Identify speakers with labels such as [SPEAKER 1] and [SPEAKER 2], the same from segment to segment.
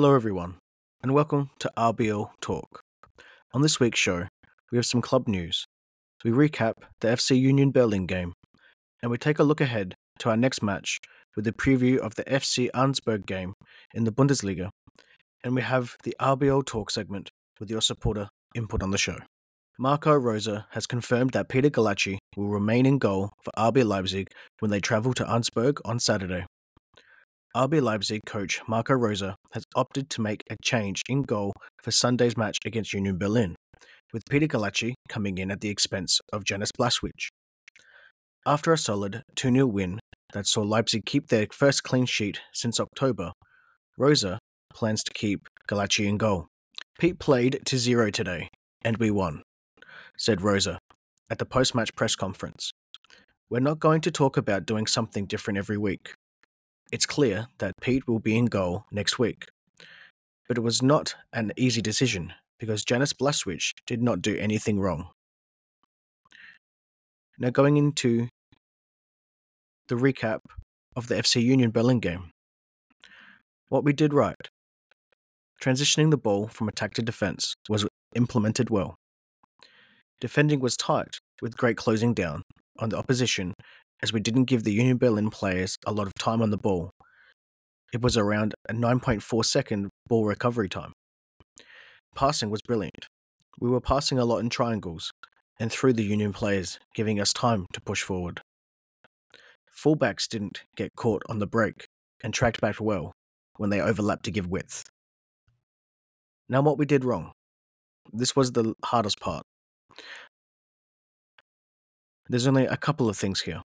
[SPEAKER 1] Hello, everyone, and welcome to RBL Talk. On this week's show, we have some club news. We recap the FC Union Berlin game, and we take a look ahead to our next match with a preview of the FC Augsburg game in the Bundesliga, and we have the RBL Talk segment with your supporter input on the show. Marco Rose has confirmed that Peter Gulácsi will remain in goal for RB Leipzig when they travel to Augsburg on Saturday. RB Leipzig coach Marco Rose has opted to make a change in goal for Sunday's match against Union Berlin, with Peter Gulácsi coming in at the expense of Janis Blaswich. After a solid 2 0 win that saw Leipzig keep their first clean sheet since October, Rose plans to keep Gulácsi in goal. Pete played to zero today, and we won, said Rose at the post match press conference. We're not going to talk about doing something different every week. It's clear that Pete will be in goal next week. But it was not an easy decision because Janis Blaswich did not do anything wrong. Now, going into the recap of the FC Union Berlin game. What we did right. Transitioning the ball from attack to defence was implemented well. Defending was tight, with great closing down on the opposition as we didn't give the Union Berlin players a lot of time on the ball. It was around a 9.4 second ball recovery time. Passing was brilliant. We were passing a lot in triangles and through the Union players, giving us time to push forward. Fullbacks didn't get caught on the break and tracked back well when they overlapped to give width. Now, what we did wrong. This was the hardest part. There's only a couple of things here.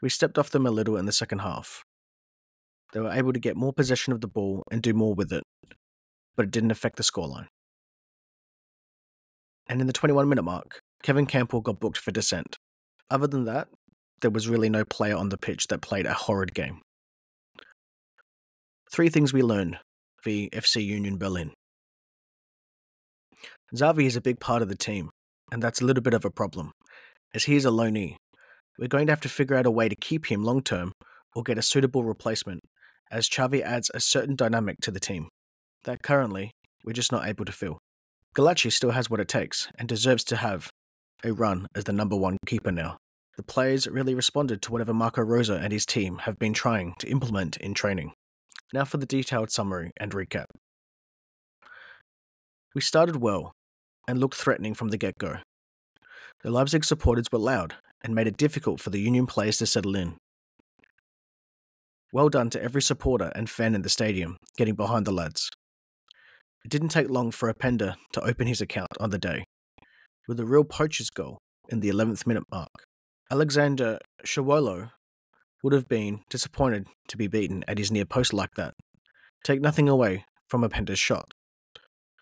[SPEAKER 1] We stepped off them a little in the second half. They were able to get more possession of the ball and do more with it, but it didn't affect the scoreline. And in the 21 minute mark, Kevin Kampl got booked for dissent. Other than that, there was really no player on the pitch that played a horrid game. Three things we learned for FC Union Berlin. Xavi is a big part of the team, and that's a little bit of a problem, as he is a loanee we're going to have to figure out a way to keep him long term or get a suitable replacement, as Xavi adds a certain dynamic to the team that currently we're just not able to fill. Gulácsi still has what it takes and deserves to have a run as the number one keeper now. The players really responded to whatever Marco Rose and his team have been trying to implement in training. Now for the detailed summary and recap. We started well and looked threatening from the get go. The Leipzig supporters were loud and made it difficult for the Union players to settle in. Well done to every supporter and fan in the stadium getting behind the lads. It didn't take long for Openda to open his account on the day, with a real poacher's goal in the 11th minute mark. Alexander Schwolow would have been disappointed to be beaten at his near post like that. Take nothing away from Openda's shot.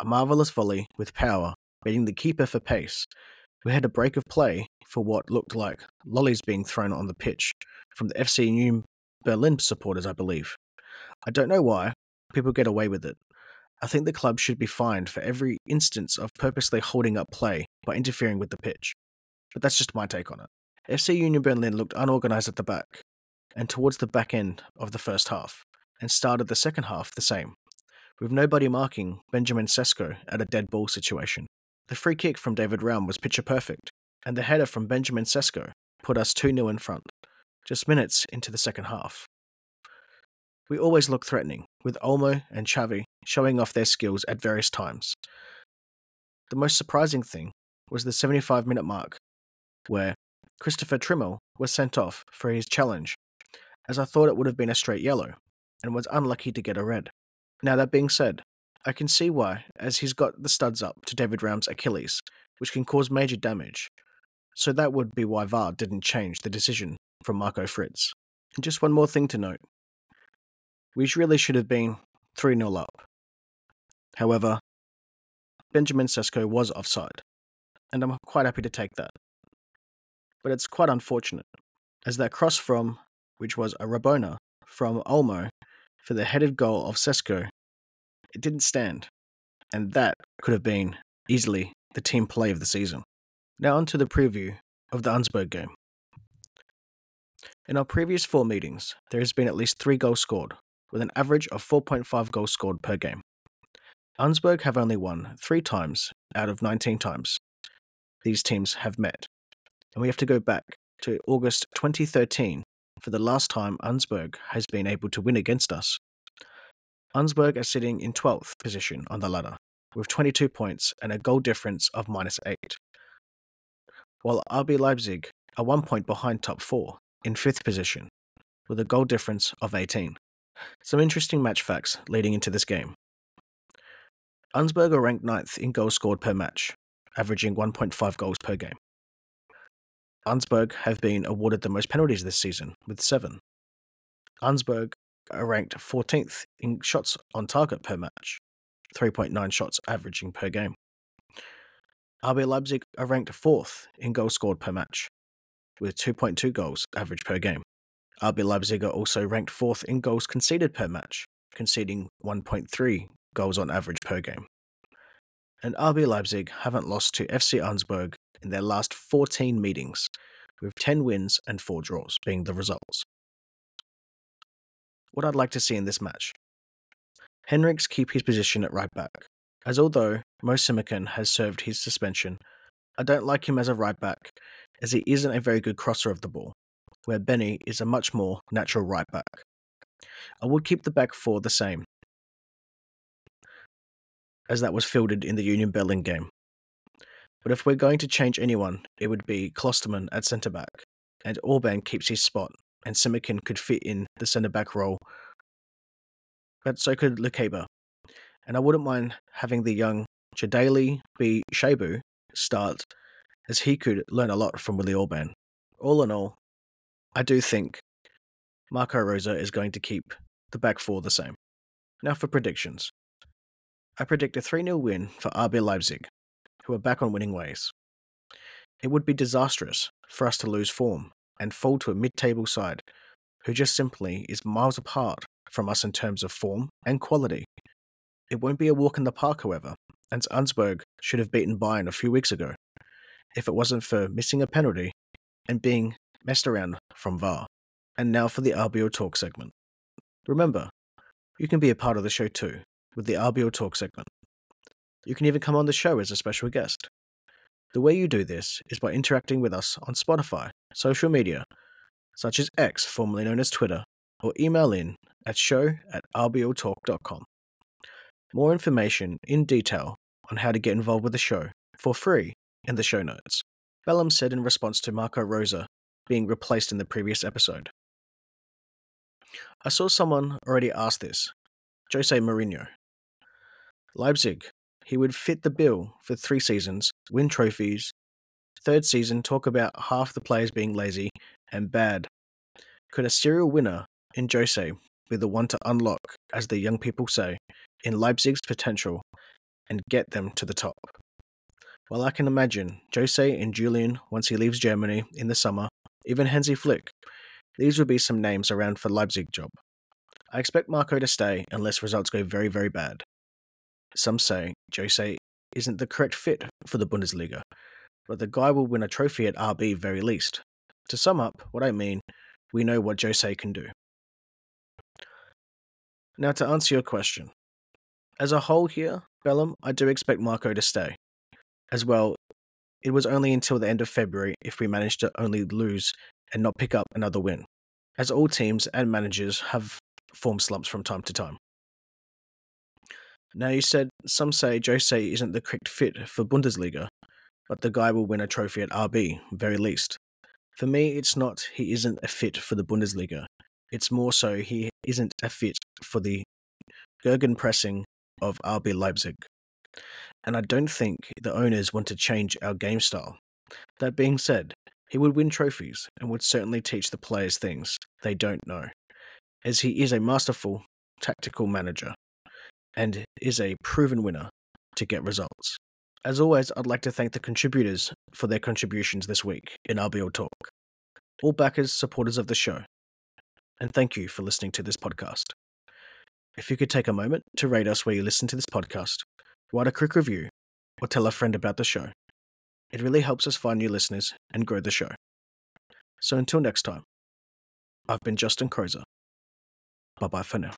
[SPEAKER 1] A marvellous volley with power, beating the keeper for pace, we had a break of play for what looked like lollies being thrown on the pitch from the FC Union Berlin supporters, I believe. I don't know why people get away with it. I think the club should be fined for every instance of purposely holding up play by interfering with the pitch. But that's just my take on it. FC Union Berlin looked unorganised at the back and towards the back end of the first half, and started the second half the same, with nobody marking Benjamin Sesko at a dead ball situation. The free kick from David Raum was picture perfect, and the header from Benjamin Sesko put us 2 0 in front, just minutes into the second half. We always look threatening, with Olmo and Xavi showing off their skills at various times. The most surprising thing was the 75 minute mark, where Christopher Trimmel was sent off for his challenge, as I thought it would have been a straight yellow, and was unlucky to get a red. Now, that being said, I can see why, as he's got the studs up to David Raum's Achilles, which can cause major damage. So that would be why VAR didn't change the decision from Marco Fritz. And just one more thing to note. We really should have been 3 0 up. However, Benjamin Sesko was offside, and I'm quite happy to take that. But it's quite unfortunate, as that cross from, which was a Rabona, from Olmo for the headed goal of Sesko it didn't stand. And that could have been easily the team play of the season. Now, on to the preview of the Augsburg game. In our previous four meetings, there has been at least three goals scored, with an average of 4.5 goals scored per game. Augsburg have only won three times out of 19 times these teams have met, and we have to go back to August 2013 for the last time Augsburg has been able to win against us. Augsburg are sitting in 12th position on the ladder with 22 points and a goal difference of minus 8, while RB Leipzig are one point behind top 4 in 5th position with a goal difference of 18. Some interesting match facts leading into this game. Augsburg are ranked 9th in goals scored per match, averaging 1.5 goals per game. Augsburg have been awarded the most penalties this season, with seven. Augsburg are ranked 14th in shots on target per match, 3.9 shots averaging per game. RB Leipzig are ranked 4th in goals scored per match, with 2.2 goals average per game. RB Leipzig are also ranked 4th in goals conceded per match, conceding 1.3 goals on average per game and RB Leipzig haven't lost to FC Augsburg in their last 14 meetings, with 10 wins and 4 draws being the results. What I'd like to see in this match Henrichs keep his position at right back, as although Mo Simakan has served his suspension, I don't like him as a right back, as he isn't a very good crosser of the ball, where Benny is a much more natural right back. I would keep the back four the same, as that was fielded in the Union Berlin game. But if we're going to change anyone, it would be Klostermann at centre back, and Orban keeps his spot, and Simakan could fit in the centre back role. But so could Lukeba. And I wouldn't mind having the young Jadali be Shebu start, as he could learn a lot from Willie Orban. All in all, I do think Marco Rose is going to keep the back four the same. Now for predictions. I predict a 3 0 win for RB Leipzig, who are back on winning ways. It would be disastrous for us to lose form and fall to a mid table side who just simply is miles apart from us in terms of form and quality. It won't be a walk in the park, however, and Augsburg should have beaten Bayern a few weeks ago, if it wasn't for missing a penalty and being messed around from VAR. And now for the RBL Talk segment. Remember, you can be a part of the show too with the RBL Talk segment. You can even come on the show as a special guest. The way you do this is by interacting with us on Spotify, social media, such as X, formerly known as Twitter, or email in at show at rbltalk.com. More information in detail on how to get involved with the show for free in the show notes. Balham said in response to Marco Rose being replaced in the previous episode. I saw someone already ask this Jose Mourinho. Leipzig. He would fit the bill for three seasons, win trophies. Third season, talk about half the players being lazy and bad. Could a serial winner in Jose be the one to unlock, as the young people say, in Leipzig's potential and get them to the top? Well, I can imagine Jose and Julian once he leaves Germany in the summer, even Hansi Flick. These would be some names around for Leipzig job. I expect Marco to stay unless results go very, very bad. Some say Jose isn't the correct fit for the Bundesliga, but the guy will win a trophy at RB very least. To sum up what I mean, we know what Jose can do. Now, to answer your question, as a whole here, Balham, I do expect Marco to stay. As well, it was only until the end of February if we managed to only lose and not pick up another win, as all teams and managers have form slumps from time to time. Now, you said some say Jose isn't the correct fit for Bundesliga, but the guy will win a trophy at RB, very least. For me, it's not he isn't a fit for the Bundesliga. It's more so he isn't a fit for the Gegen pressing of RB Leipzig. And I don't think the owners want to change our game style. That being said, he would win trophies and would certainly teach the players things they don't know, as he is a masterful tactical manager and is a proven winner to get results. As always, I'd like to thank the contributors for their contributions this week in RBL Talk, all backers, supporters of the show, and thank you for listening to this podcast. If you could take a moment to rate us where you listen to this podcast, write a quick review, or tell a friend about the show. It really helps us find new listeners and grow the show. So until next time, I've been Justin Crozer. Bye bye for now.